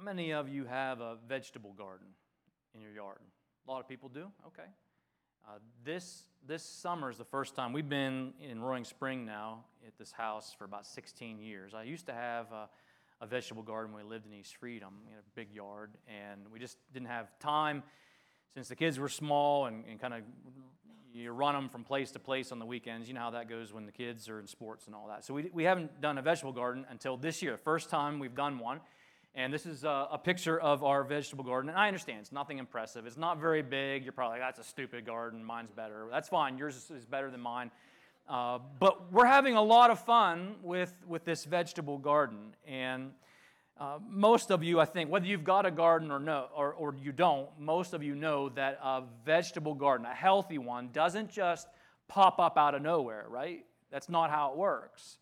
How many of you have a vegetable garden in your yard? A lot of people do? Okay. Uh, this, this summer is the first time we've been in Roaring Spring now at this house for about 16 years. I used to have a, a vegetable garden when we lived in East Freedom, in a big yard, and we just didn't have time since the kids were small and, and kind of you run them from place to place on the weekends. You know how that goes when the kids are in sports and all that. So we, we haven't done a vegetable garden until this year, first time we've done one. And this is a, a, picture of our vegetable garden. And I understand it's nothing impressive. It's not very big. You're probably like, that's a stupid garden. Mine's better. That's fine. Yours is better than mine. Uh, but we're having a lot of fun with, with this vegetable garden. And uh, most of you, I think, whether you've got a garden or, no, or, or you don't, most of you know that a vegetable garden, a healthy one, doesn't just pop up out of nowhere, right? That's not how it works.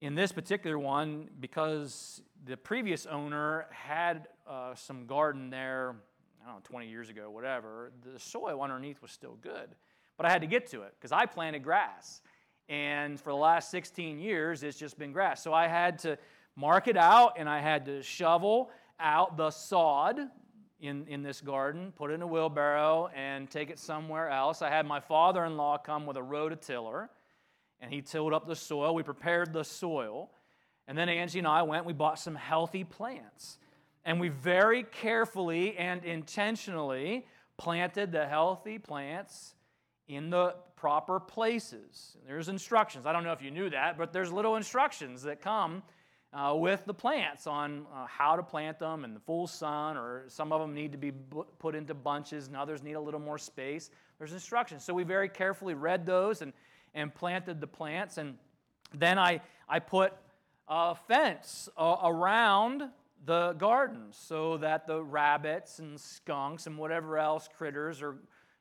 In this particular one, because the previous owner had uh, some garden there, I don't know, 20 years ago, whatever, the soil underneath was still good. But I had to get to it because I planted grass. And for the last 16 years, it's just been grass. So I had to mark it out, and I had to shovel out the sod in, in this garden, put it in a wheelbarrow, and take it somewhere else. I had my father in law come with a rototiller, and he tilled up the soil. We prepared the soil. And then Angie and I went, we bought some healthy plants. And we very carefully and intentionally planted the healthy plants in the proper places. There's instructions. I don't know if you knew that, but there's little instructions that come uh, with the plants on uh, how to plant them in the full sun, or some of them need to be put into bunches and others need a little more space. There's instructions. So we very carefully read those and, and planted the plants. And then I, I put a fence uh, around the garden so that the rabbits and skunks and whatever else critters are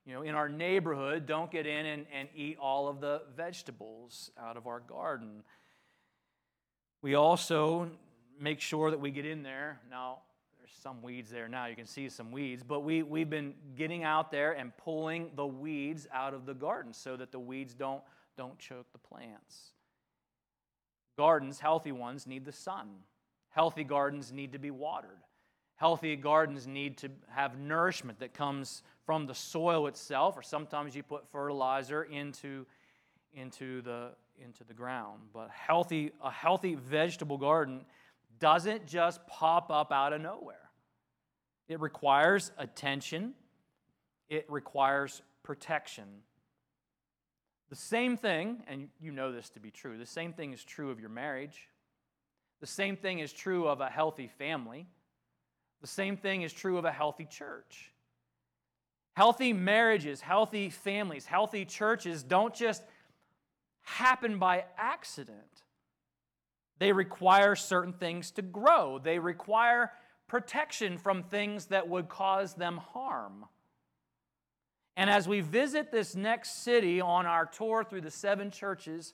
you know, in our neighborhood don't get in and, and eat all of the vegetables out of our garden. We also make sure that we get in there. Now, there's some weeds there now. You can see some weeds. But we, we've been getting out there and pulling the weeds out of the garden so that the weeds don't, don't choke the plants. Gardens, healthy ones, need the sun. Healthy gardens need to be watered. Healthy gardens need to have nourishment that comes from the soil itself, or sometimes you put fertilizer into, into the, into the ground. But healthy, a healthy vegetable garden doesn't just pop up out of nowhere. It requires attention, it requires protection. The same thing, and you know this to be true, the same thing is true of your marriage. The same thing is true of a healthy family. The same thing is true of a healthy church. Healthy marriages, healthy families, healthy churches don't just happen by accident. They require certain things to grow, they require protection from things that would cause them harm. And as we visit this next city on our tour through the seven churches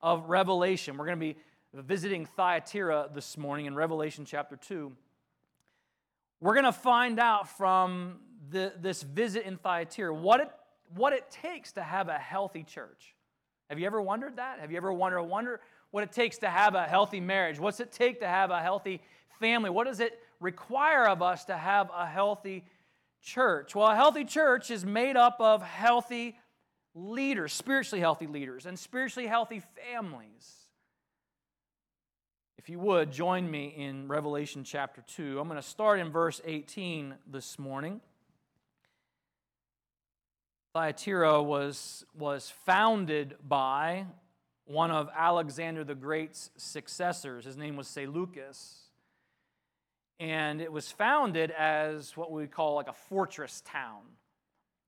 of Revelation, we're going to be visiting Thyatira this morning in Revelation chapter 2. We're going to find out from the, this visit in Thyatira what it, what it takes to have a healthy church. Have you ever wondered that? Have you ever wondered, wonder what it takes to have a healthy marriage? What's it take to have a healthy family? What does it require of us to have a healthy church? Well, a healthy church is made up of healthy leaders, spiritually healthy leaders, and spiritually healthy families. If you would, join me in Revelation chapter 2. I'm going to start in verse 18 this morning. Thyatira was, was founded by one of Alexander the Great's successors. His name was Seleucus. And it was founded as what we call like a fortress town.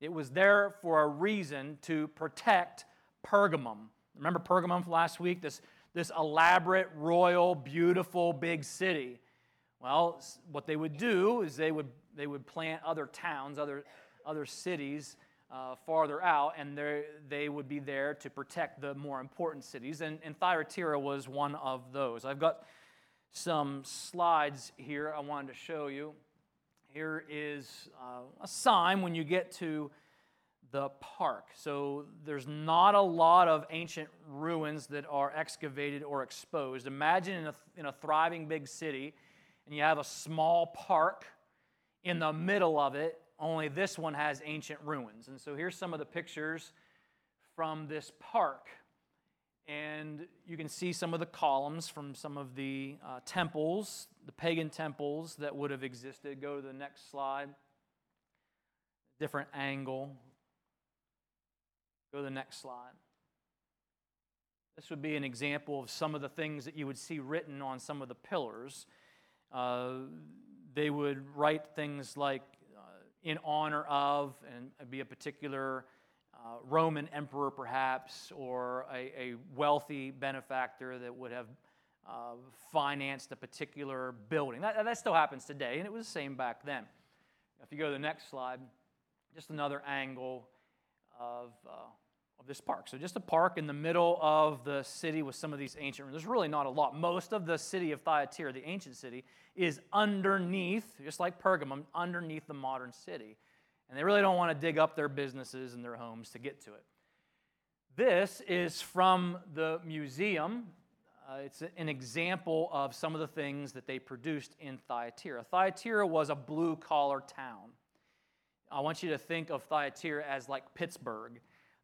It was there for a reason to protect Pergamum. Remember Pergamum last week? This, this elaborate, royal, beautiful, big city. Well, what they would do is they would, they would plant other towns, other, other cities uh, farther out, and they would be there to protect the more important cities. And, and Thyatira was one of those. I've got some slides here I wanted to show you. Here is uh, a sign when you get to the park. So there's not a lot of ancient ruins that are excavated or exposed. Imagine in a, in a thriving big city and you have a small park in the middle of it, only this one has ancient ruins. And so here's some of the pictures from this park. And you can see some of the columns from some of the uh, temples, the pagan temples that would have existed. Go to the next slide. Different angle. Go to the next slide. This would be an example of some of the things that you would see written on some of the pillars. Uh, they would write things like uh, in honor of, and be a particular uh, Roman emperor, perhaps, or a, a, wealthy benefactor that would have uh, financed a particular building. That, that still happens today, and it was the same back then. If you go to the next slide, just another angle of uh, of this park. So, just a park in the middle of the city with some of these ancient ruins. There's really not a lot. Most of the city of Thyatira, the ancient city, is underneath, just like Pergamum, underneath the modern city. And they really don't want to dig up their businesses and their homes to get to it. This is from the museum. Uh, it's an example of some of the things that they produced in Thyatira. Thyatira was a blue collar town. I want you to think of Thyatira as like Pittsburgh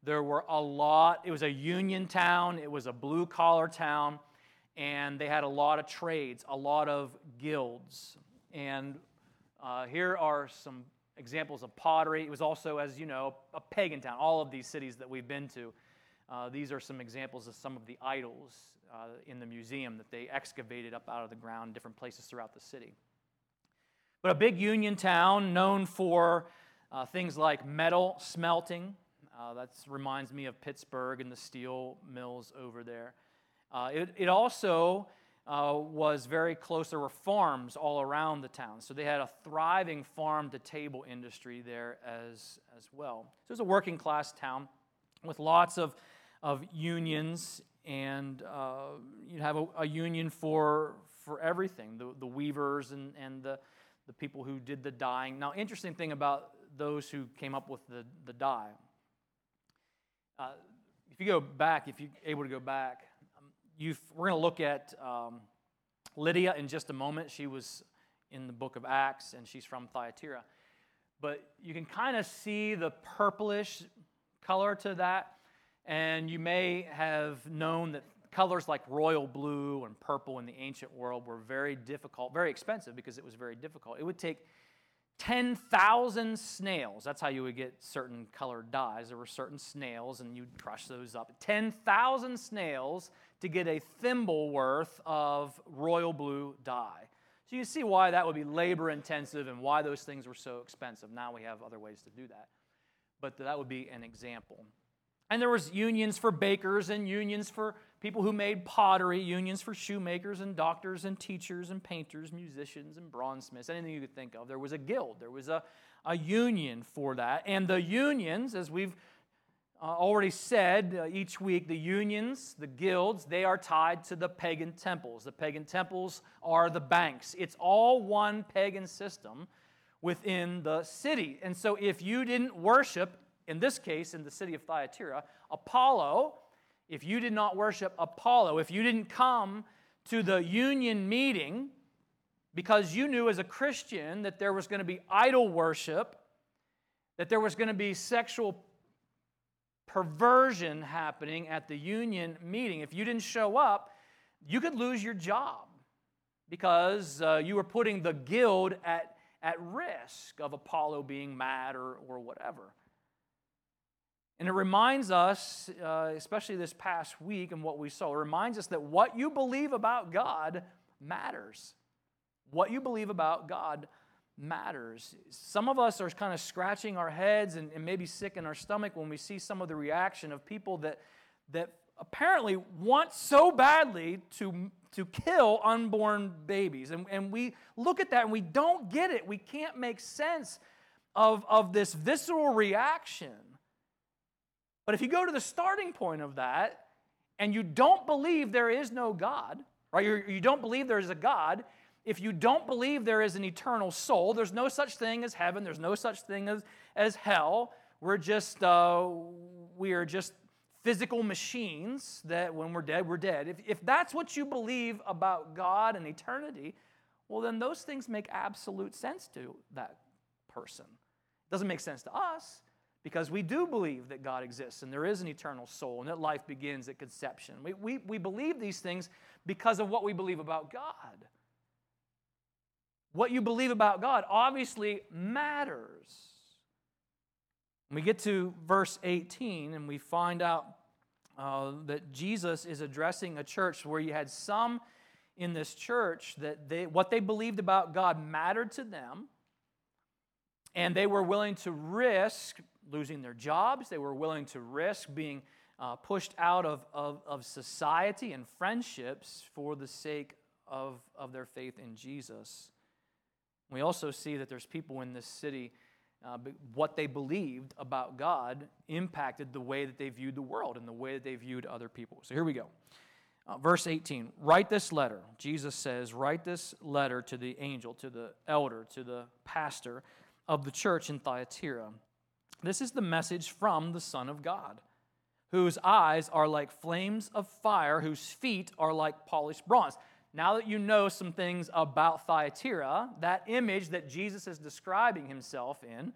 there were a lot, it was a union town, it was a blue collar town, and they had a lot of trades, a lot of guilds. And uh, here are some examples of pottery. It was also, as you know, a pagan town, all of these cities that we've been to. Uh, these are some examples of some of the idols uh, in the museum that they excavated up out of the ground, different places throughout the city. But a big union town known for uh, things like metal smelting, uh, that reminds me of Pittsburgh and the steel mills over there. Uh, it, it, also uh, was very close. There were farms all around the town. So they had a thriving farm to table industry there as, as well. So it was a working class town with lots of, of unions, and uh, you'd have a, a, union for, for everything the, the weavers and, and the, the people who did the dyeing. Now, interesting thing about those who came up with the, the dye uh, if you go back, if you're able to go back, um, we're going to look at um, Lydia in just a moment. She was in the book of Acts, and she's from Thyatira. But you can kind of see the purplish color to that, and you may have known that colors like royal blue and purple in the ancient world were very difficult, very expensive because it was very difficult. It would take 10,000 snails. That's how you would get certain colored dyes. There were certain snails, and you'd crush those up. 10,000 snails to get a thimble worth of royal blue dye. So you see why that would be labor intensive and why those things were so expensive. Now we have other ways to do that. But that would be an example. And there was unions for bakers and unions for people who made pottery, unions for shoemakers and doctors and teachers and painters, musicians and bronzesmiths, anything you could think of. There was a guild, there was a, a union for that. And the unions, as we've uh, already said uh, each week, the unions, the guilds, they are tied to the pagan temples. The pagan temples are the banks. It's all one pagan system within the city. And so if you didn't worship, in this case, in the city of Thyatira, Apollo, if you did not worship Apollo, if you didn't come to the union meeting because you knew as a Christian that there was going to be idol worship, that there was going to be sexual perversion happening at the union meeting, if you didn't show up, you could lose your job because uh, you were putting the guild at, at risk of Apollo being mad or, or whatever. And it reminds us, uh, especially this past week and what we saw, it reminds us that what you believe about God matters. What you believe about God matters. Some of us are kind of scratching our heads and, and maybe sick in our stomach when we see some of the reaction of people that, that apparently want so badly to, to kill unborn babies. And, and we look at that and we don't get it. We can't make sense of, of this visceral reaction. But if you go to the starting point of that and you don't believe there is no God, right? You're, you do not believe there is a God. If you don't believe there is an eternal soul, there's no such thing as heaven. There's no such thing as, as hell. We're just uh, we are just physical machines that when we're dead, we're dead. If, if that's what you believe about God and eternity, well, then those things make absolute sense to that person. It doesn't make sense to us because we do believe that God exists and there is an eternal soul and that life begins at conception. We, we, we believe these things because of what we believe about God. What you believe about God obviously matters. We get to verse 18 and we find out uh, that Jesus is addressing a church where you had some in this church that they, what they believed about God mattered to them, and they were willing to risk losing their jobs, they were willing to risk being uh, pushed out of, of, of society and friendships for the sake of, of their faith in Jesus. We also see that there's people in this city uh, what they believed about God impacted the way that they viewed the world and the way that they viewed other people. So here we go. Uh, verse 18 Write this letter. Jesus says, Write this letter to the angel, to the elder, to the pastor of the church in Thyatira. This is the message from the Son of God, whose eyes are like flames of fire, whose feet are like polished bronze. Now that you know some things about Thyatira, that image that Jesus is describing himself in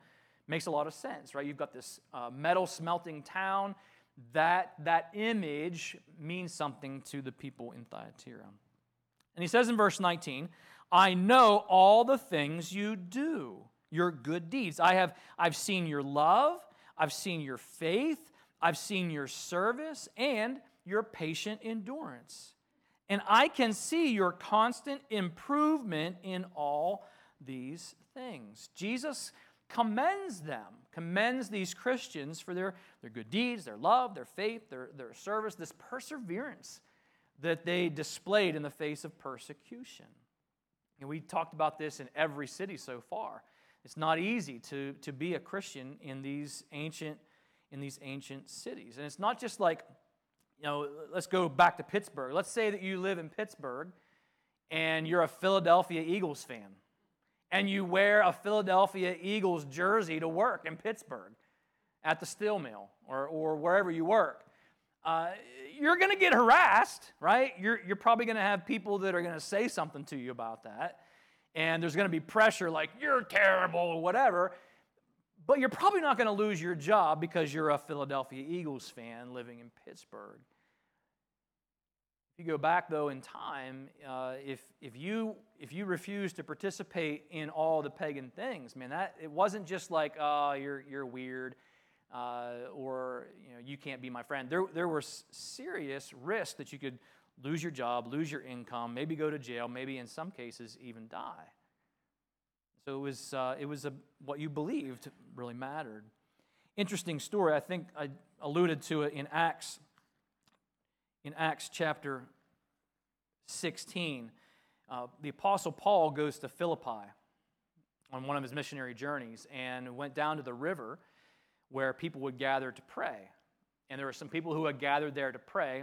makes a lot of sense, right? You've got this uh, metal smelting town. That, that image means something to the people in Thyatira. And he says in verse 19, I know all the things you do, your good deeds. I have I've seen your love, I've seen your faith, I've seen your service, and your patient endurance. And I can see your constant improvement in all these things. Jesus commends them, commends these Christians for their, their good deeds, their love, their faith, their, their service, this perseverance that they displayed in the face of persecution. And we talked about this in every city so far. It's not easy to, to be a Christian in these ancient in these ancient cities. And it's not just like you know, let's go back to Pittsburgh. Let's say that you live in Pittsburgh and you're a Philadelphia Eagles fan and you wear a Philadelphia Eagles jersey to work in Pittsburgh at the steel mill or, or wherever you work. Uh, you're going to get harassed, right? You're, you're probably going to have people that are going to say something to you about that. And there's going to be pressure like, you're terrible or whatever. But you're probably not going to lose your job because you're a Philadelphia Eagles fan living in Pittsburgh. You go back, though, in time, uh, if, if, you, if you refuse to participate in all the pagan things, man, that, it wasn't just like, oh, you're, you're weird uh, or you, know, you can't be my friend. There, there was serious risks that you could lose your job, lose your income, maybe go to jail, maybe in some cases even die. So it was, uh, it was a, what you believed really mattered. Interesting story. I think I alluded to it in Acts, in Acts chapter 16. Uh, the Apostle Paul goes to Philippi on one of his missionary journeys and went down to the river where people would gather to pray. And there were some people who had gathered there to pray,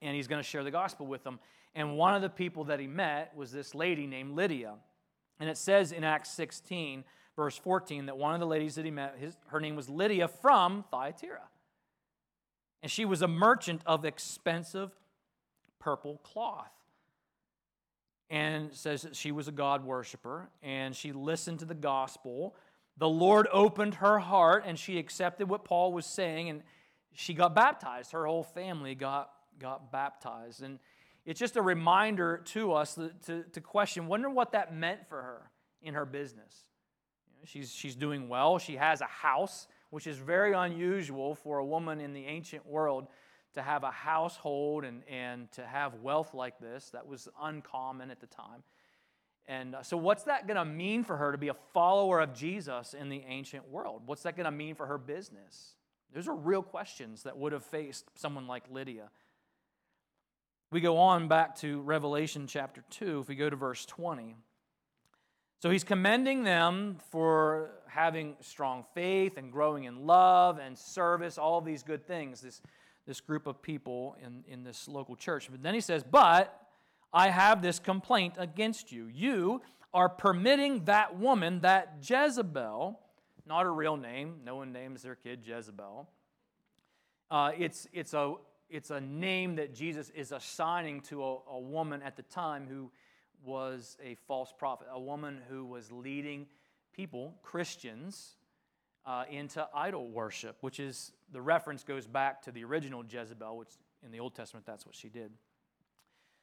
and he's going to share the gospel with them. And one of the people that he met was this lady named Lydia. And it says in Acts 16, verse 14, that one of the ladies that he met, his, her name was Lydia from Thyatira. And she was a merchant of expensive purple cloth. And says that she was a God worshiper, and she listened to the gospel. The Lord opened her heart, and she accepted what Paul was saying, and she got baptized. Her whole family got, got baptized. And it's just a reminder to us to, to question, wonder what that meant for her in her business. You know, she's, she's doing well. She has a house, which is very unusual for a woman in the ancient world to have a household and, and to have wealth like this. That was uncommon at the time. And uh, so, what's that going to mean for her to be a follower of Jesus in the ancient world? What's that going to mean for her business? Those are real questions that would have faced someone like Lydia. We go on back to Revelation chapter 2, if we go to verse 20. So he's commending them for having strong faith and growing in love and service, all these good things, this, this group of people in, in this local church. But then he says, But I have this complaint against you. You are permitting that woman, that Jezebel, not a real name, no one names their kid Jezebel. Uh, it's, it's a it's a name that Jesus is assigning to a, a woman at the time who was a false prophet, a woman who was leading people, Christians, uh, into idol worship, which is the reference goes back to the original Jezebel, which in the Old Testament, that's what she did.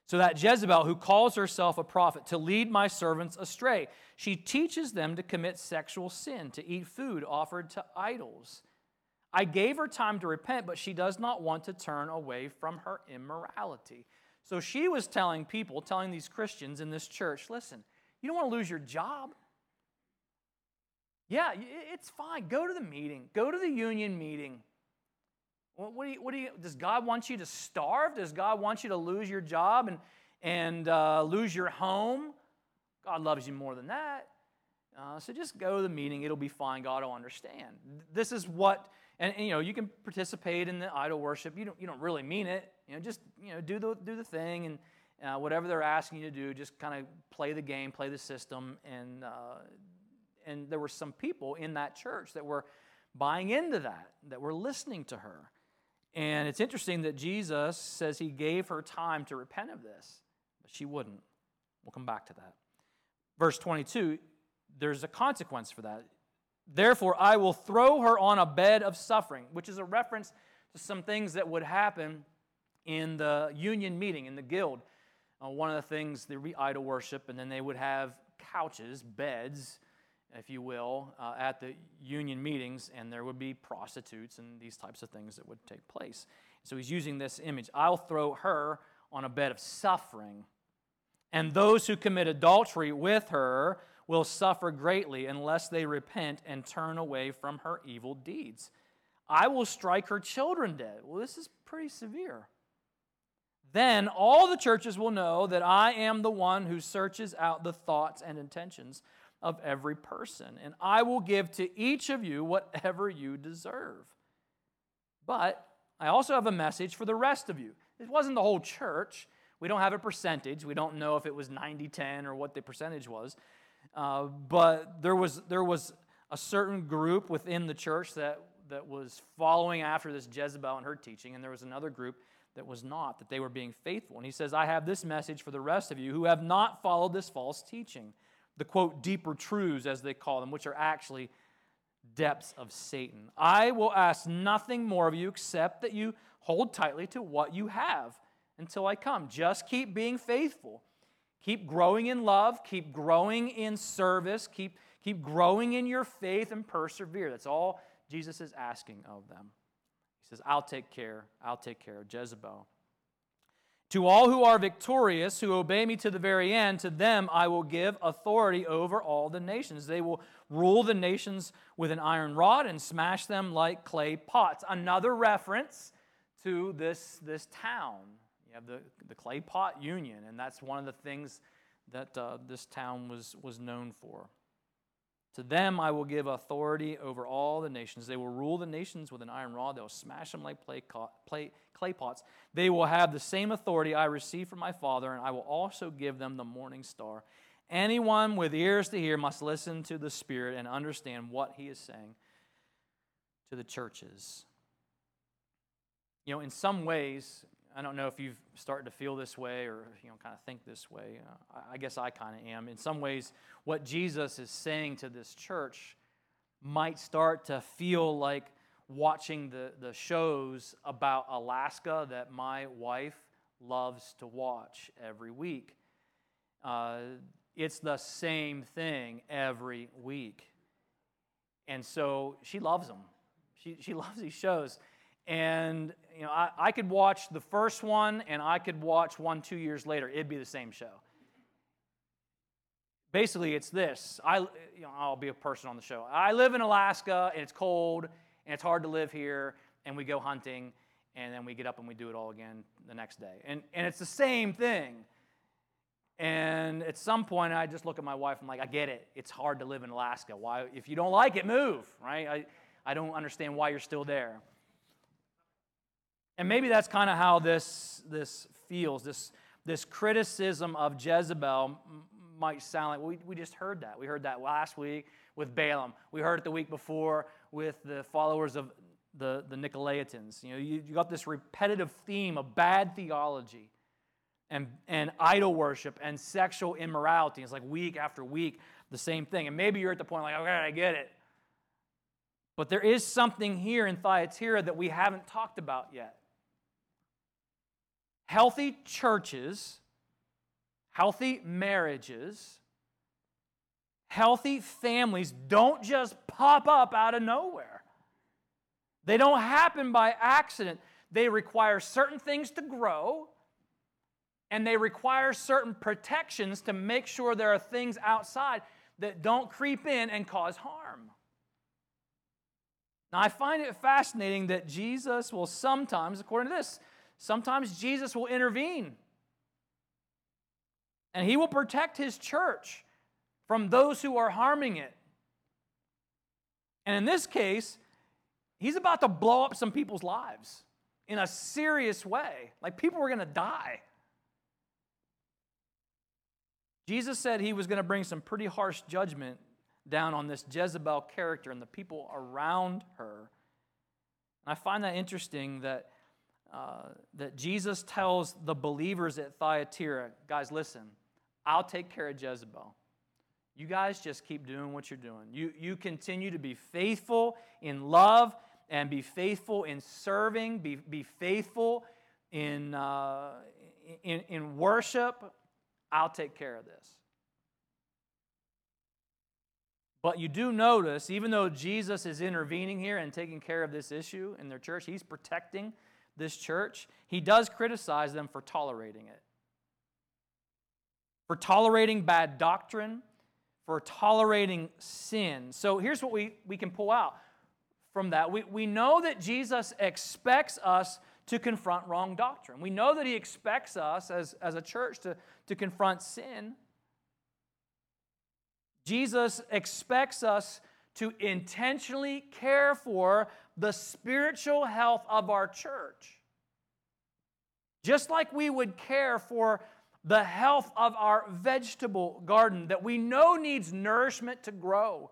So that Jezebel, who calls herself a prophet, to lead my servants astray, she teaches them to commit sexual sin, to eat food offered to idols. I gave her time to repent, but she does not want to turn away from her immorality. So she was telling people, telling these Christians in this church, listen, you don't want to lose your job. Yeah, it's fine. Go to the meeting, go to the union meeting. What, do you, what do you, does God want you to starve? Does God want you to lose your job and, and uh, lose your home? God loves you more than that. Uh, so just go to the meeting. It'll be fine. God will understand. This is what, and, and, you know, you can participate in the idol worship. You don't, you don't really mean it. You know, just you know, do the do the thing and uh, whatever they're asking you to do. Just kind of play the game, play the system, and uh, and there were some people in that church that were buying into that, that were listening to her. And it's interesting that Jesus says he gave her time to repent of this, but she wouldn't. We'll come back to that. Verse 22, there's a consequence for that. Therefore, I will throw her on a bed of suffering, which is a reference to some things that would happen in the union meeting, in the guild. Uh, one of the things, there'd be idol worship, and then they would have couches, beds, if you will, uh, at the union meetings, and there would be prostitutes and these types of things that would take place. So he's using this image I'll throw her on a bed of suffering, and those who commit adultery with her will suffer greatly unless they repent and turn away from her evil deeds. I will strike her children dead. Well, this is pretty severe. Then all the churches will know that I am the one who searches out the thoughts and intentions of every person, and I will give to each of you whatever you deserve. But I also have a message for the rest of you. It wasn't the whole church. We don't have a percentage. We don't know if it was 90 10 or what the percentage was. Uh, but there was, there was a certain group within the church that, that was following after this Jezebel and her teaching, and there was another group that was not, that they were being faithful. And he says, I have this message for the rest of you who have not followed this false teaching the quote, deeper truths, as they call them, which are actually depths of Satan. I will ask nothing more of you except that you hold tightly to what you have until I come. Just keep being faithful. Keep growing in love, keep growing in service, keep, keep growing in your faith and persevere. That's all Jesus is asking of them. Says, I'll take care, I'll take care of Jezebel. To all who are victorious, who obey me to the very end, to them I will give authority over all the nations. They will rule the nations with an iron rod and smash them like clay pots. Another reference to this, this town. You have the, the clay pot union, and that's one of the things that uh, this town was, was known for. To them I will give authority over all the nations. They will rule the nations with an iron rod. They will smash them like clay pots. They will have the same authority I received from my Father, and I will also give them the morning star. Anyone with ears to hear must listen to the Spirit and understand what he is saying to the churches. You know, in some ways, I don't know if you've started to feel this way or you know kind of think this way. Uh, I guess I kind of am. In some ways, what Jesus is saying to this church might start to feel like watching the, the shows about Alaska that my wife loves to watch every week. Uh, it's the same thing every week. And so she loves them. She, she loves these shows. And you know, I, I could watch the first one and I could watch one two years later. It'd be the same show. Basically, it's this. I, you know, I'll be a person on the show. I live in Alaska and it's cold and it's hard to live here, and we go hunting, and then we get up and we do it all again the next day. And, and it's the same thing. And at some point, I just look at my wife. I'm like, I get it. It's hard to live in Alaska. Why? If you don't like it, move. Right? I, I don't understand why you're still there. And maybe that's kind of how this, this feels. This, this criticism of Jezebel might sound like we, we just heard that. We heard that last week with Balaam. We heard it the week before with the followers of the, the Nicolaitans. You know, you, you got this repetitive theme of bad theology. and, and idol worship and sexual immorality. It's like week after week, the same thing. And maybe you're at the point like, okay, I get it. But there is something here in Thyatira that we haven't talked about yet. Healthy churches, healthy marriages, healthy families don't just pop up out of nowhere. They don't happen by accident. They require certain things to grow, and they require certain protections to make sure there are things outside that don't creep in and cause harm. Now, I find it fascinating that Jesus will sometimes, according to this, sometimes Jesus will intervene. And he will protect his church from those who are harming it. And in this case, he's about to blow up some people's lives in a serious way. Like people were going to die. Jesus said he was going to bring some pretty harsh judgment down on this Jezebel character and the people around her. And I find that interesting that, uh, that Jesus tells the believers at Thyatira, guys, listen, I'll take care of Jezebel. You guys just keep doing what you're doing. You, you continue to be faithful in love and be faithful in serving, be, be faithful in, uh, in, in worship. I'll take care of this. But you do notice, even though Jesus is intervening here and taking care of this issue in their church, he's protecting this church, he does criticize them for tolerating it. For tolerating bad doctrine, for tolerating sin. So here's what we, we can pull out from that. We, we know that Jesus expects us to confront wrong doctrine. We know that he expects us as, as a church to, to confront sin. Jesus expects us to intentionally care for the spiritual health of our church. Just like we would care for the health of our vegetable garden that we know needs nourishment to grow.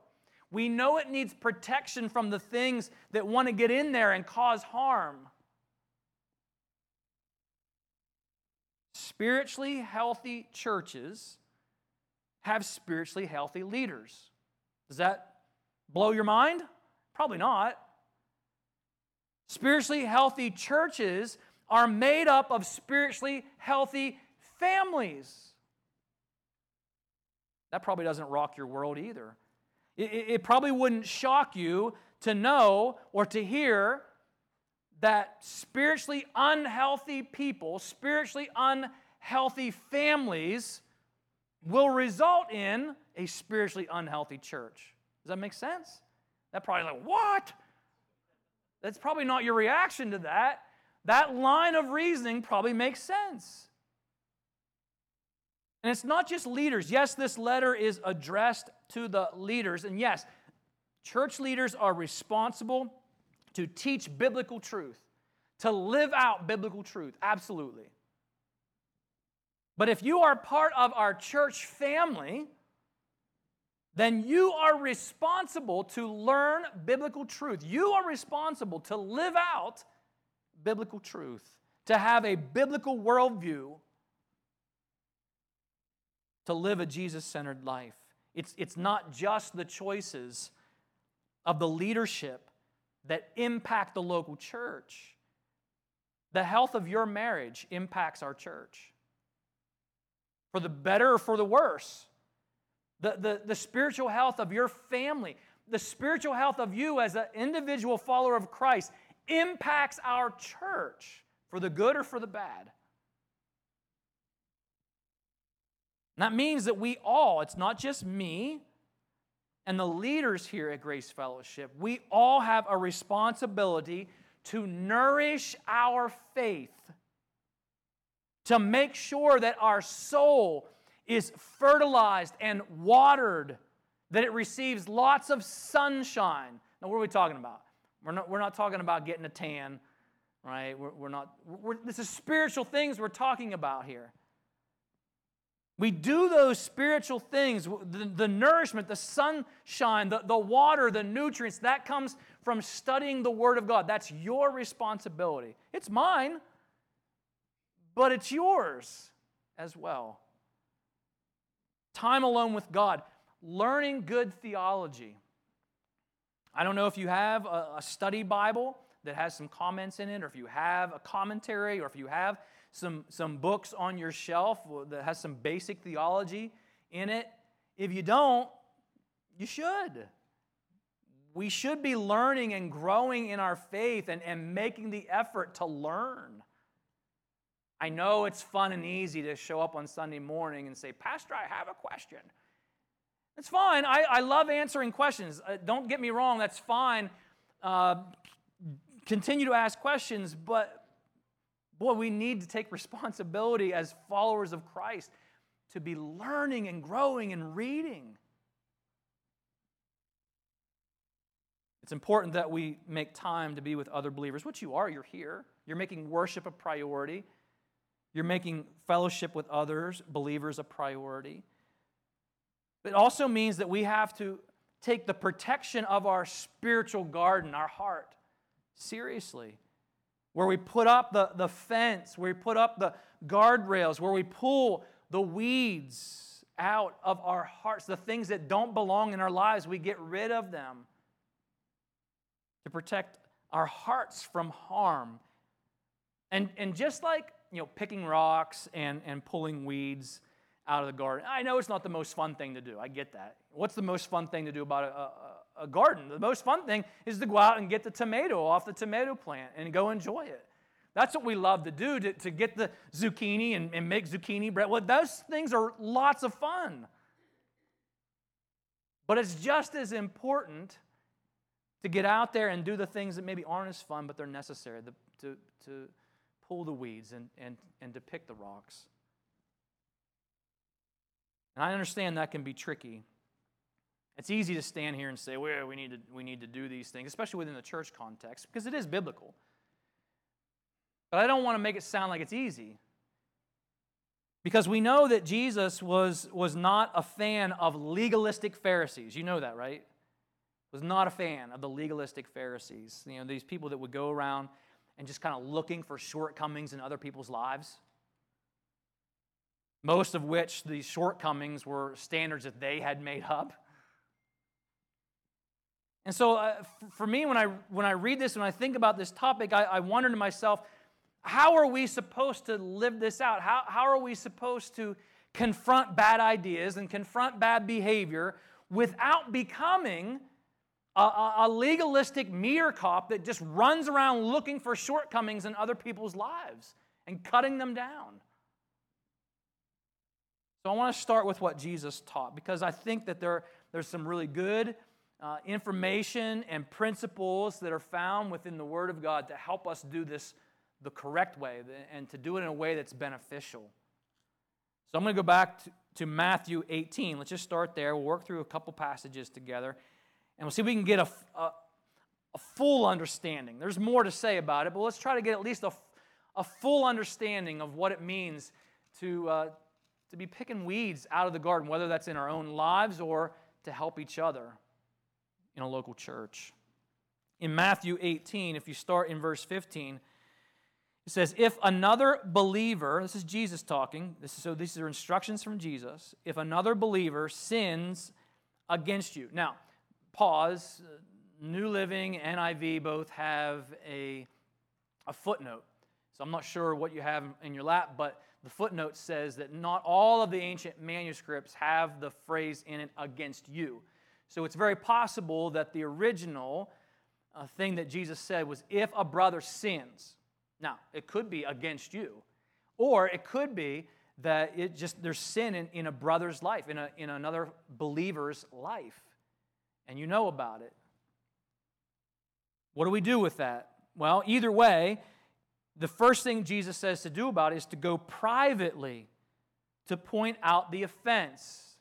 We know it needs protection from the things that want to get in there and cause harm. Spiritually healthy churches have spiritually healthy leaders. Does that blow your mind? Probably not. Spiritually healthy churches are made up of spiritually healthy families. That probably doesn't rock your world either. It, it, probably wouldn't shock you to know or to hear that spiritually unhealthy people, spiritually unhealthy families, will result in a spiritually unhealthy church. Does that make sense? That probably like, what? That's probably not your reaction to that. That line of reasoning probably makes sense. And it's not just leaders. Yes, this letter is addressed to the leaders. And yes, church leaders are responsible to teach biblical truth, to live out biblical truth. Absolutely. But if you are part of our church family, then you are responsible to learn biblical truth. You are responsible to live out biblical truth, to have a biblical worldview, to live a Jesus centered life. It's, it's not just the choices of the leadership that impact the local church. The health of your marriage impacts our church for the better or for the worse. The, the, the spiritual health of your family, the spiritual health of you as an individual follower of Christ impacts our church for the good or for the bad. And that means that we all, it's not just me and the leaders here at Grace Fellowship, we all have a responsibility to nourish our faith to make sure that our soul is fertilized and watered, that it receives lots of sunshine. Now, what are we talking about? We're not, we're not talking about getting a tan, right? We're, we're not, we're, this is spiritual things we're talking about here. We do those spiritual things, the, the nourishment, the sunshine, the, the water, the nutrients, that comes from studying the Word of God. That's your responsibility. It's mine but it's yours. as well. Time alone with God, learning good theology. I don't know if you have a, a study Bible that has some comments in it, or if you have a commentary, or if you have some, some books on your shelf that has some basic theology in it. If you don't, you should. We should be learning and growing in our faith and, and making the effort to learn. I know it's fun and easy to show up on Sunday morning and say, Pastor, I have a question. It's fine. I, I love answering questions. Uh, don't get me wrong, that's fine. Uh, continue to ask questions, but boy, we need to take responsibility as followers of Christ to be learning and growing and reading. It's important that we make time to be with other believers, which you are. You're here. You're making worship a priority. You're making fellowship with others, believers, a priority. It also means that we have to take the protection of our spiritual garden, our heart, seriously. Where we put up the, the fence, where we put up the guardrails, where we pull the weeds out of our hearts, the things that don't belong in our lives, we get rid of them to protect our hearts from harm. And, and just like you know, picking rocks and, and pulling weeds out of the garden, I know it's not the most fun thing to do. I get that. What's the most fun thing to do about a, a, a garden? The most fun thing is to go out and get the tomato off the tomato plant and go enjoy it. That's what we love to do, to, to get the zucchini and, and make zucchini bread. Well, those things are lots of fun. But it's just as important to get out there and do the things that maybe aren't as fun, but they're necessary to, to, to pull the weeds and, and, and to pick the rocks. And I understand that can be tricky. It's easy to stand here and say, well, we need to, we need to do these things, especially within the church context, because it is biblical. But I don't want to make it sound like it's easy. Because we know that Jesus was, was not a fan of legalistic Pharisees. You know that, right? was not a fan of the legalistic Pharisees. You know, these people that would go around and just kind of looking for shortcomings in other people's lives. Most of which these shortcomings were standards that they had made up. And so, uh, for me, when I, when I read this, when I think about this topic, I, I wonder to myself, how are we supposed to live this out? How, how are we supposed to confront bad ideas and confront bad behavior without becoming a, a, legalistic meter cop that just runs around looking for shortcomings in other people's lives and cutting them down. So I want to start with what Jesus taught because I think that there, there's some really good uh, information and principles that are found within the Word of God to help us do this the correct way and to do it in a way that's beneficial. So I'm going to go back to, to Matthew 18. Let's just start there. We'll work through a couple passages together. And we'll see if we can get a, a, a, full understanding. There's more to say about it, but let's try to get at least a, a full understanding of what it means to, uh, to be picking weeds out of the garden, whether that's in our own lives or to help each other in a local church. In Matthew 18, if you start in verse 15, it says, If another believer, this is Jesus talking, is, so these are instructions from Jesus, if another believer sins against you. Now, pause. New Living, NIV both have a, a footnote. So I'm not sure what you have in your lap, but the footnote says that not all of the ancient manuscripts have the phrase in it against you. So it's very possible that the original uh, thing that Jesus said was if a brother sins. Now, it could be against you, or it could be that it just there's sin in, in a brother's life, in, a, in another believer's life and you know about it. What do we do with that? Well, either way, the first thing Jesus says to do about it is to go privately to point out the offense,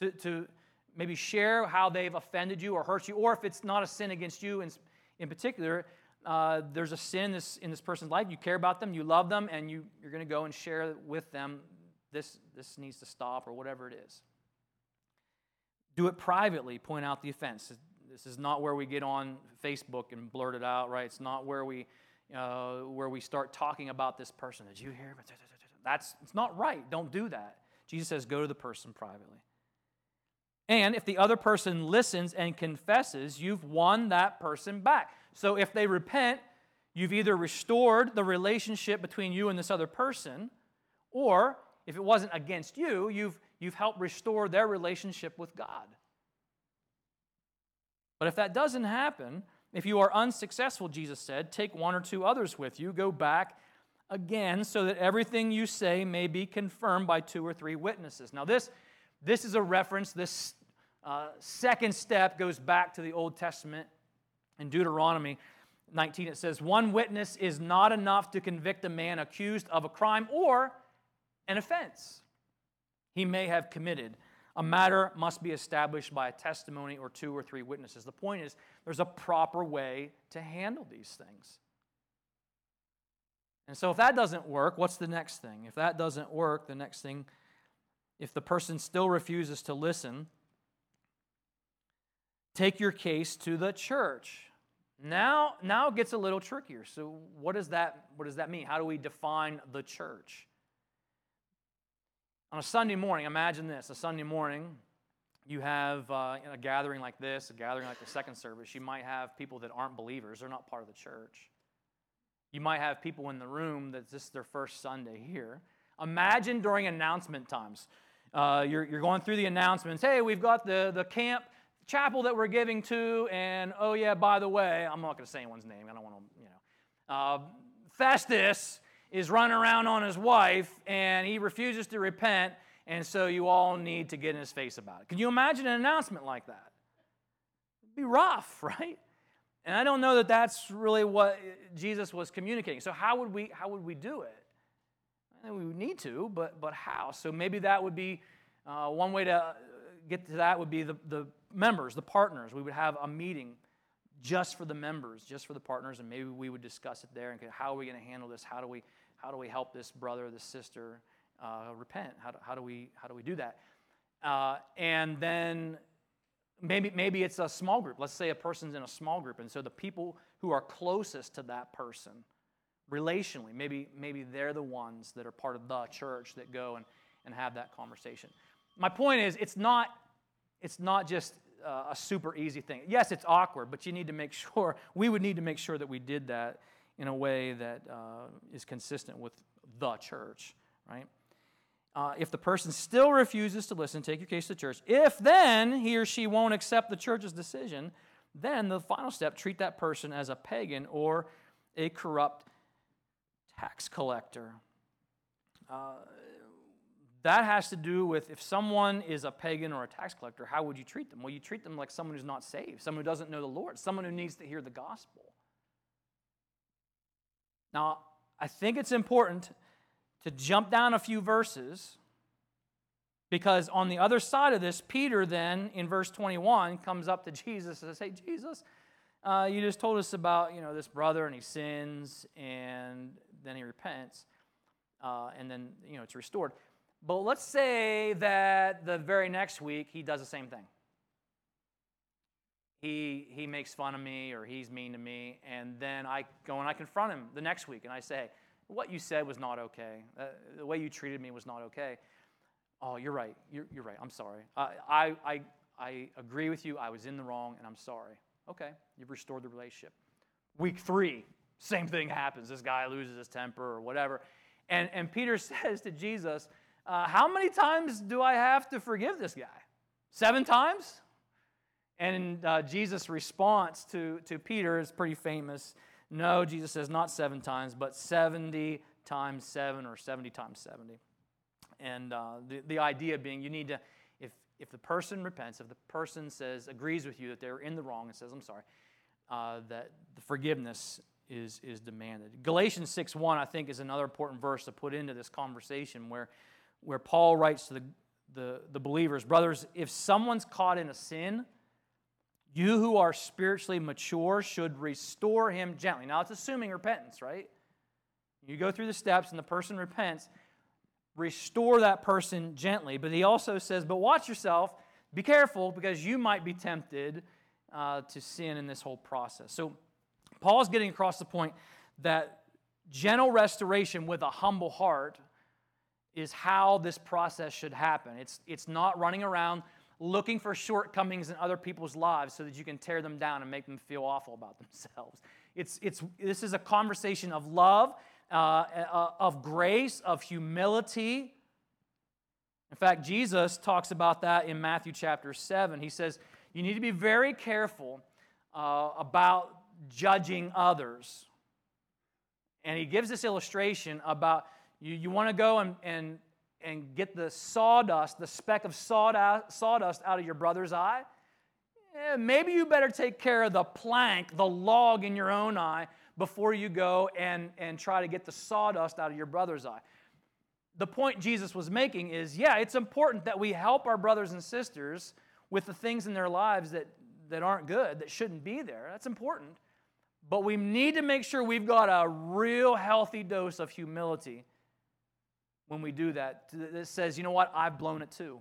to, to maybe share how they've offended you or hurt you, or if it's not a sin against you in, in particular, uh, there's a sin in this, in this person's life, you care about them, you love them, and you, you're going to go and share with them this, this needs to stop or whatever it is. Do it privately, point out the offense. This is not where we get on Facebook and blurt it out, right? It's not where we, uh, where we start talking about this person. Did you hear? That's it's not right. Don't do that. Jesus says, go to the person privately. And if the other person listens and confesses, you've won that person back. So if they repent, you've either restored the relationship between you and this other person, or if it wasn't against you, you've, you've helped restore their relationship with God. But if that doesn't happen, if you are unsuccessful, Jesus said, take one or two others with you, go back again so that everything you say may be confirmed by two or three witnesses. Now, this, this is a reference, this uh, second step goes back to the Old Testament. In Deuteronomy 19, it says, One witness is not enough to convict a man accused of a crime or an offense he may have committed. A matter must be established by a testimony or two or three witnesses. The point is, there's a proper way to handle these things. And so, if that doesn't work, what's the next thing? If that doesn't work, the next thing, if the person still refuses to listen, take your case to the church. Now, now it gets a little trickier. So, what does that, what does that mean? How do we define the church? On a Sunday morning, imagine this a Sunday morning, you have uh, a gathering like this, a gathering like the second service. You might have people that aren't believers, they're not part of the church. You might have people in the room that this is their first Sunday here. Imagine during announcement times. Uh, you're, you're going through the announcements. Hey, we've got the, the camp chapel that we're giving to, and oh, yeah, by the way, I'm not going to say anyone's name. I don't want to, you know. Uh, Festus is running around on his wife, and he refuses to repent, and so you all need to get in his face about it. Can you imagine an announcement like that? It'd be rough, right? And I don't know that that's really what Jesus was communicating. So how would we how would we do it? we would need to, but but how? So maybe that would be uh, one way to get to that would be the, the members, the partners. We would have a meeting just for the members, just for the partners, and maybe we would discuss it there and how are we going to handle this? How do we how do we help this brother, this sister uh, repent? How do, how do we how do we do that? Uh, and then Maybe, maybe it's a small group. Let's say a person's in a small group, and so the people who are closest to that person relationally, maybe, maybe they're the ones that are part of the church that go and, and have that conversation. My point is, it's not, it's not just uh, a super easy thing. Yes, it's awkward, but you need to make sure, we would need to make sure that we did that in a way that uh, is consistent with the church, right? Uh, if the person still refuses to listen, take your case to the church. If then he or she won't accept the church's decision, then the final step treat that person as a pagan or a corrupt tax collector. Uh, that has to do with if someone is a pagan or a tax collector, how would you treat them? Well, you treat them like someone who's not saved, someone who doesn't know the Lord, someone who needs to hear the gospel. Now, I think it's important to jump down a few verses because on the other side of this, Peter then in verse 21 comes up to Jesus and says, Hey, Jesus, uh, you just told us about you know this brother and he sins and then he repents uh, and then you know it's restored. But let's say that the very next week he does the same thing. He, he makes fun of me or he's mean to me, and then I go and I confront him the next week and I say, what you said was not okay. Uh, the way you treated me was not okay. Oh, you're right. You're, you're right. I'm sorry. I, I, I, I agree with you. I was in the wrong, and I'm sorry. Okay, you've restored the relationship. Week three, same thing happens. This guy loses his temper or whatever. And, and Peter says to Jesus, uh, How many times do I have to forgive this guy? Seven times? And uh, Jesus' response to, to Peter is pretty famous. No, Jesus says not seven times, but 70 times seven or 70 times 70. And uh, the, the idea being you need to, if, if the person repents, if the person says, agrees with you that they're in the wrong and says, I'm sorry, uh, that the forgiveness is, is demanded. Galatians 6 1, I think, is another important verse to put into this conversation where, where Paul writes to the, the, the believers, Brothers, if someone's caught in a sin, you who are spiritually mature should restore him gently. Now, it's assuming repentance, right? You go through the steps and the person repents, restore that person gently. But he also says, but watch yourself, be careful, because you might be tempted uh, to sin in this whole process. So, Paul is getting across the point that gentle restoration with a humble heart is how this process should happen. It's, it's not running around looking for shortcomings in other people's lives so that you can tear them down and make them feel awful about themselves. It's, it's, this is a conversation of love, uh, uh, of grace, of humility. In fact, Jesus talks about that in Matthew chapter 7. He says, You need to be very careful uh, about judging others. And he gives this illustration about you, you want to go and, and, and get the sawdust, the speck of sawdust out of your brother's eye. Eh, maybe you better take care of the plank, the log in your own eye, before you go and, and try to get the sawdust out of your brother's eye. The point Jesus was making is yeah, it's important that we help our brothers and sisters with the things in their lives that, that aren't good, that shouldn't be there. That's important. But we need to make sure we've got a real healthy dose of humility when we do that. That says, you know what, I've blown it too.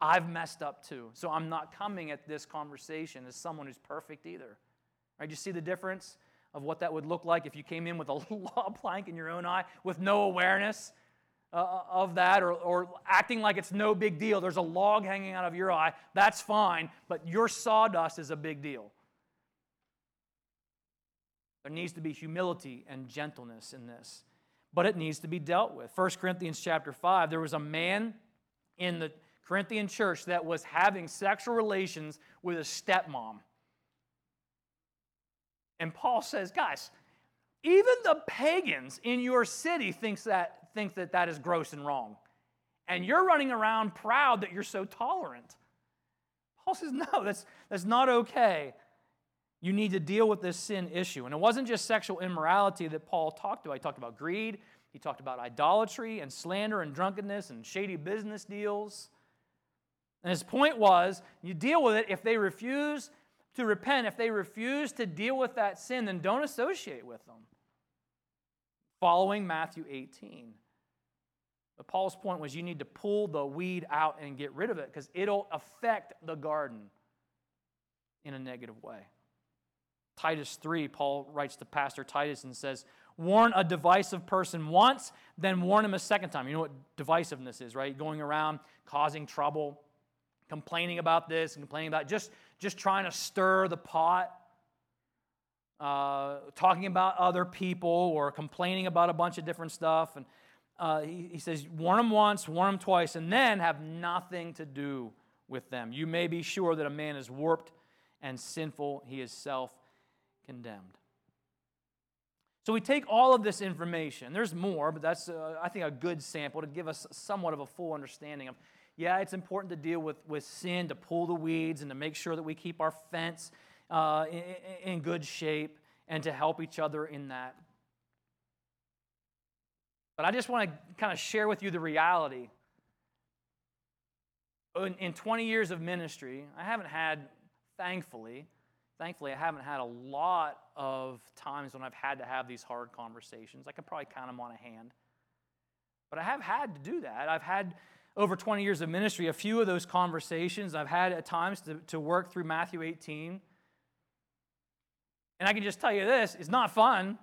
I've messed up too. So I'm not coming at this conversation as someone who's perfect either. Right? You see the difference of what that would look like if you came in with a law plank in your own eye with no awareness uh, of that or, or acting like it's no big deal. There's a log hanging out of your eye. That's fine, but your sawdust is a big deal. There needs to be humility and gentleness in this, but it needs to be dealt with. 1 Corinthians chapter 5, there was a man in the Corinthian church that was having sexual relations with a stepmom. And Paul says, guys, even the pagans in your city thinks that, think that that is gross and wrong. And you're running around proud that you're so tolerant. Paul says, no, that's, that's not okay. You need to deal with this sin issue. And it wasn't just sexual immorality that Paul talked about. He talked about greed, he talked about idolatry and slander and drunkenness and shady business deals. And his point was you deal with it. If they refuse to repent, if they refuse to deal with that sin, then don't associate with them. Following Matthew 18. But Paul's point was you need to pull the weed out and get rid of it because it'll affect the garden in a negative way. Titus 3, Paul writes to Pastor Titus and says, Warn a divisive person once, then warn him a second time. You know what divisiveness is, right? Going around causing trouble, complaining about this and complaining about just, just trying to stir the pot, uh, talking about other people or complaining about a bunch of different stuff. And uh, he, he says, warn them once, warn them twice, and then have nothing to do with them. You may be sure that a man is warped and sinful, he is self condemned. So we take all of this information. There's more, but that's, uh, I think, a good sample to give us somewhat of a full understanding of yeah, it's important to deal with, with sin, to pull the weeds, and to make sure that we keep our fence uh, in, in good shape, and to help each other in that. But I just want to kind of share with you the reality. In, in 20 years of ministry, I haven't had, thankfully, thankfully, I haven't had a lot of times when I've had to have these hard conversations. I could probably count them on a hand. But I have had to do that. I've had over 20 years of ministry, a few of those conversations I've had at times to, to work through Matthew 18. And I can just tell you this it's not fun.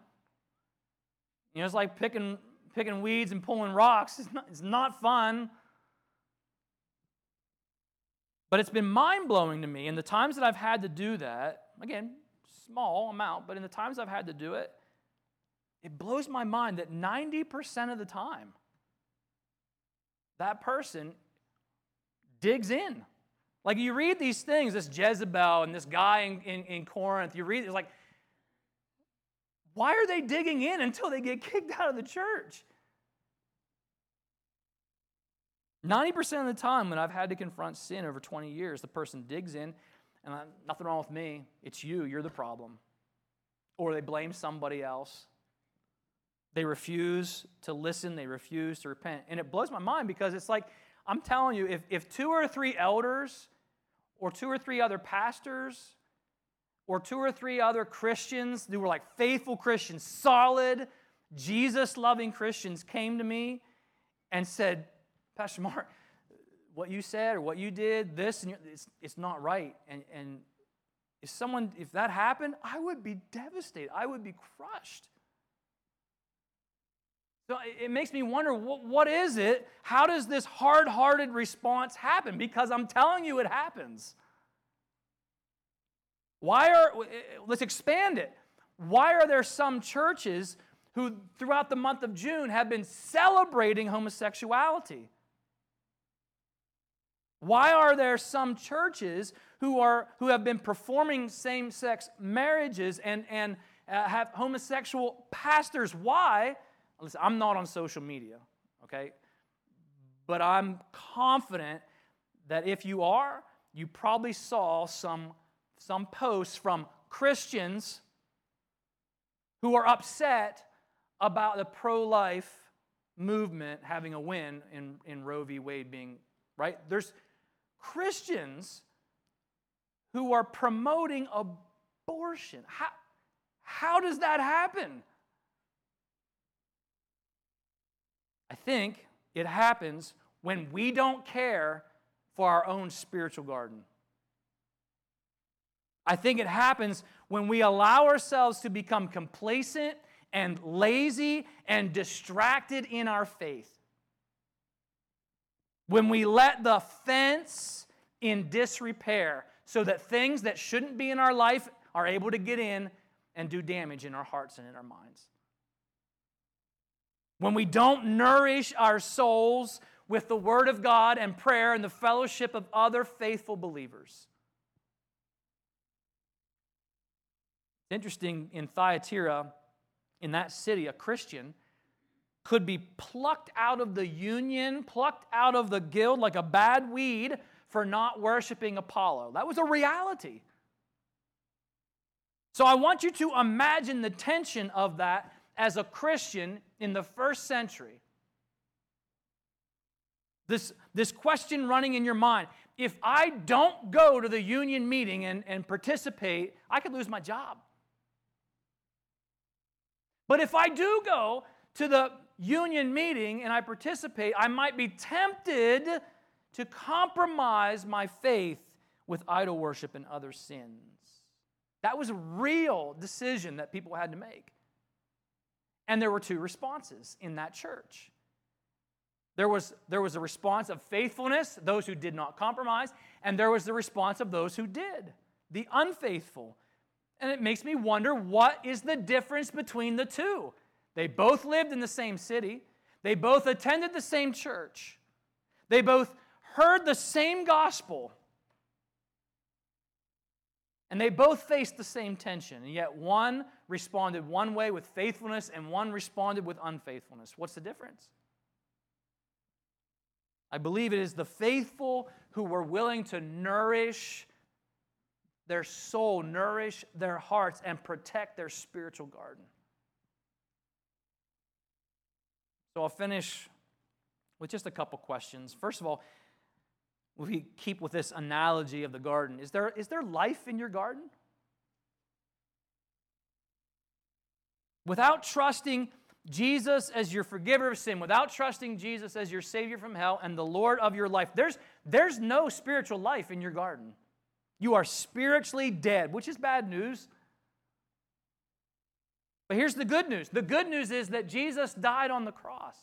You know, it's like picking, picking weeds and pulling rocks. It's not, it's not fun. But it's been mind blowing to me. In the times that I've had to do that, again, small amount, but in the times I've had to do it, it blows my mind that 90% of the time, that person digs in. Like you read these things, this Jezebel and this guy in, in, in Corinth, you read it's like, why are they digging in until they get kicked out of the church? 90% of the time when I've had to confront sin over 20 years, the person digs in, and I, nothing wrong with me. It's you, you're the problem. Or they blame somebody else. They refuse to listen, they refuse to repent. And it blows my mind because it's like, I'm telling you, if, if two or three elders, or two or three other pastors, or two or three other Christians who were like faithful Christians, solid, Jesus loving Christians came to me and said, Pastor Mark, what you said or what you did, this, and it's, it's not right. And, and if someone, if that happened, I would be devastated. I would be crushed. So it makes me wonder what, what is it? How does this hard hearted response happen? Because I'm telling you, it happens. Why are, eh, eh, let's expand it. Why are there some churches who, throughout the month of June, have been celebrating homosexuality? Why are there some churches who, are, who have been performing same sex marriages and, and uh, have homosexual pastors? Why? Listen, I'm not on social media, okay? But I'm confident that if you are, you probably saw some, some posts from Christians who are upset about the pro life movement having a win in, in Roe v. Wade being, right? There's Christians who are promoting abortion. How, how does that happen? I think it happens when we don't care for our own spiritual garden. I think it happens when we allow ourselves to become complacent and lazy and distracted in our faith. When we let the fence in disrepair so that things that shouldn't be in our life are able to get in and do damage in our hearts and in our minds when we don't nourish our souls with the Word of God and prayer and the fellowship of other faithful believers. It's interesting in Thyatira, in that city, a Christian could be plucked out of the union, plucked out of the guild like a bad weed for not worshiping Apollo. That was a reality. So I want you to imagine the tension of that as a Christian in the first century. This, this question running in your mind if I don't go to the union meeting and, and participate, I could lose my job. But if I do go to the union meeting and I participate, I might be tempted to compromise my faith with idol worship and other sins. That was a real decision that people had to make. And there were two responses in that church. There was, there was a response of faithfulness, those who did not compromise, and there was the response of those who did, the unfaithful. And it makes me wonder what is the difference between the two? They both lived in the same city, they both attended the same church, they both heard the same gospel. And they both faced the same tension, and yet one responded one way with faithfulness and one responded with unfaithfulness. What's the difference? I believe it is the faithful who were willing to nourish their soul, nourish their hearts, and protect their spiritual garden. So I'll finish with just a couple questions. First of all, we keep with this analogy of the garden, is there, is there life in your garden? Without trusting Jesus as your forgiver of sin, without trusting Jesus as your Savior from hell and the Lord of your life, there's, there's no spiritual life in your garden. You are spiritually dead, which is bad news. But here's the good news the good news is that Jesus died on the cross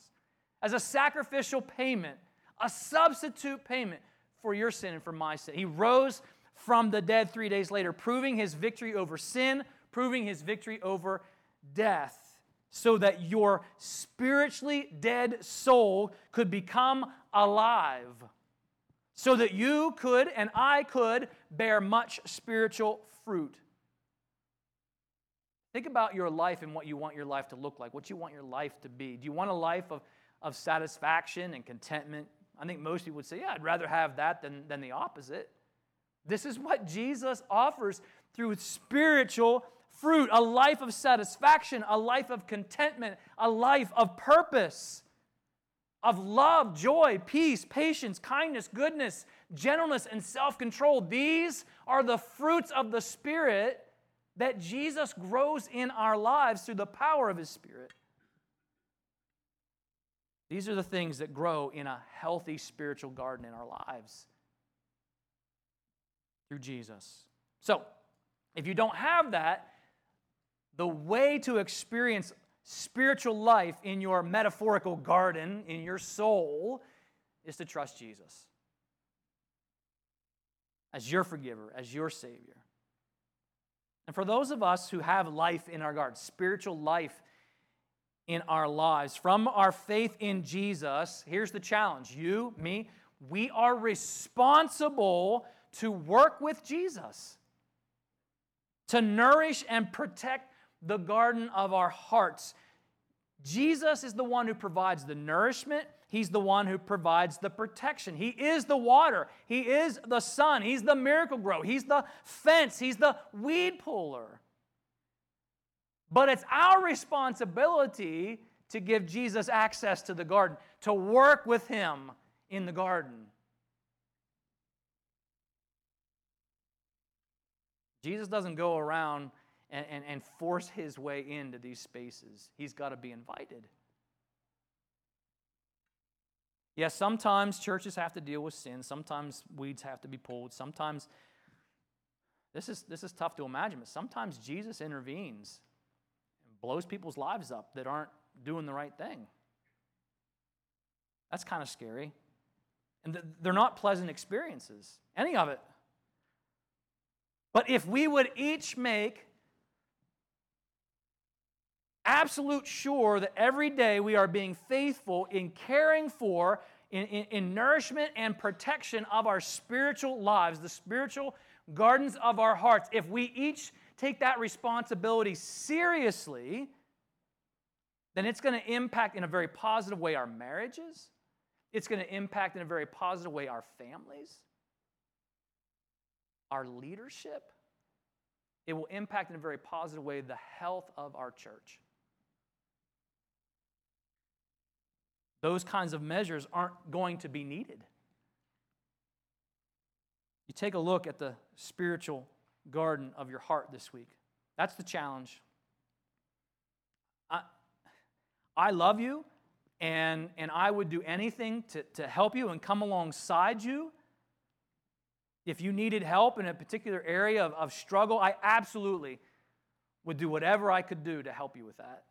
as a sacrificial payment, a substitute payment for your sin and for my sin. He rose from the dead three days later, proving his victory over sin, proving his victory over death so that your spiritually dead soul could become alive, so that you could and I could bear much spiritual fruit. Think about your life and what you want your life to look like, what you want your life to be. Do you want a life of, of satisfaction and contentment? I think most people would say, yeah, I'd rather have that than, than the opposite. This is what Jesus offers through spiritual fruit, a life of satisfaction, a life of contentment, a life of purpose, of love, joy, peace, patience, kindness, goodness, gentleness, and self control. These are the fruits of the Spirit that Jesus grows in our lives through the power of His Spirit. These are the things that grow in a healthy spiritual garden in our lives through Jesus. So, if you don't have that, the way to experience spiritual life in your metaphorical garden, in your soul, is to trust Jesus as your forgiver, as your Savior. And for those of us who have life in our garden, spiritual life in our lives, from our faith in Jesus, here's the challenge you, me, we are responsible to work with Jesus, to nourish and protect the garden of our hearts. Jesus is the one who provides the nourishment. He's the one who provides the protection. He is the water. He is the sun. He's the Miracle-Gro. He's the fence. He's the weed puller. But it's our responsibility to give Jesus access to the garden, to work with him in the garden. Jesus doesn't go around and, and, and force his way into these spaces, he's got to be invited. Yes, sometimes churches have to deal with sin. Sometimes weeds have to be pulled. Sometimes, this is, this is tough to imagine, but sometimes Jesus intervenes and blows people's lives up that aren't doing the right thing. That's kind of scary. And they're not pleasant experiences, any of it. But if we would each make absolute sure that every day we are being faithful in caring for, in, in, in, nourishment and protection of our spiritual lives, the spiritual gardens of our hearts, if we each take that responsibility seriously, then it's going to impact in a very positive way our marriages. It's going to impact in a very positive way our families, our leadership. It will impact in a very positive way the health of our church. Those kinds of measures aren't going to be needed. You take a look at the spiritual garden of your heart this week. That's the challenge. I, I love you, and, and I would do anything to, to help you and come alongside you. If you needed help in a particular area of, of struggle, I absolutely would do whatever I could do to help you with that.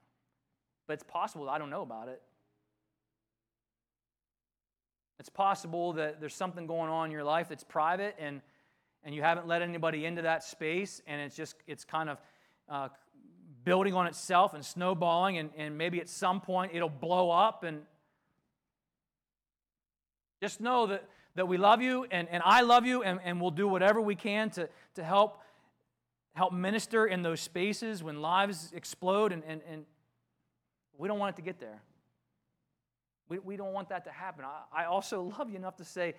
But it's possible I don't know about it. It's possible that there's something going on in your life that's private and, and you haven't let anybody into that space and it's just, it's kind of uh, building on itself and snowballing and, and maybe at some point it'll blow up and just know that, that we love you and, and I love you and, and we'll do whatever we can to, to help help minister in those spaces when lives explode and, and, and we don't want it to get there. We, we don't want that to happen. I, I also love you enough to say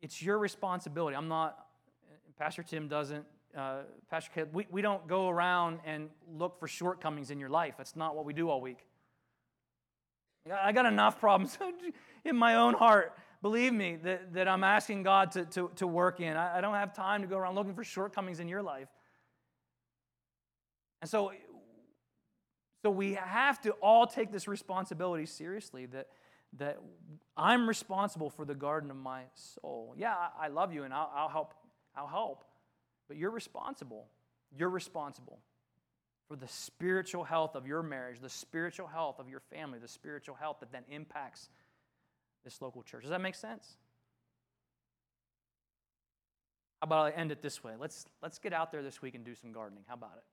it's your responsibility. I'm not, Pastor Tim doesn't, uh, Pastor Caleb, we, we don't go around and look for shortcomings in your life. That's not what we do all week. I got enough problems in my own heart, believe me, that, that I'm asking God to, to, to work in. I, I don't have time to go around looking for shortcomings in your life. And so so we have to all take this responsibility seriously that, that I'm responsible for the garden of my soul. Yeah, I, love you and I'll, I'll help. I'll help. But you're responsible. You're responsible for the spiritual health of your marriage, the spiritual health of your family, the spiritual health that then impacts this local church. Does that make sense? How about I end it this way? Let's, let's get out there this week and do some gardening. How about it?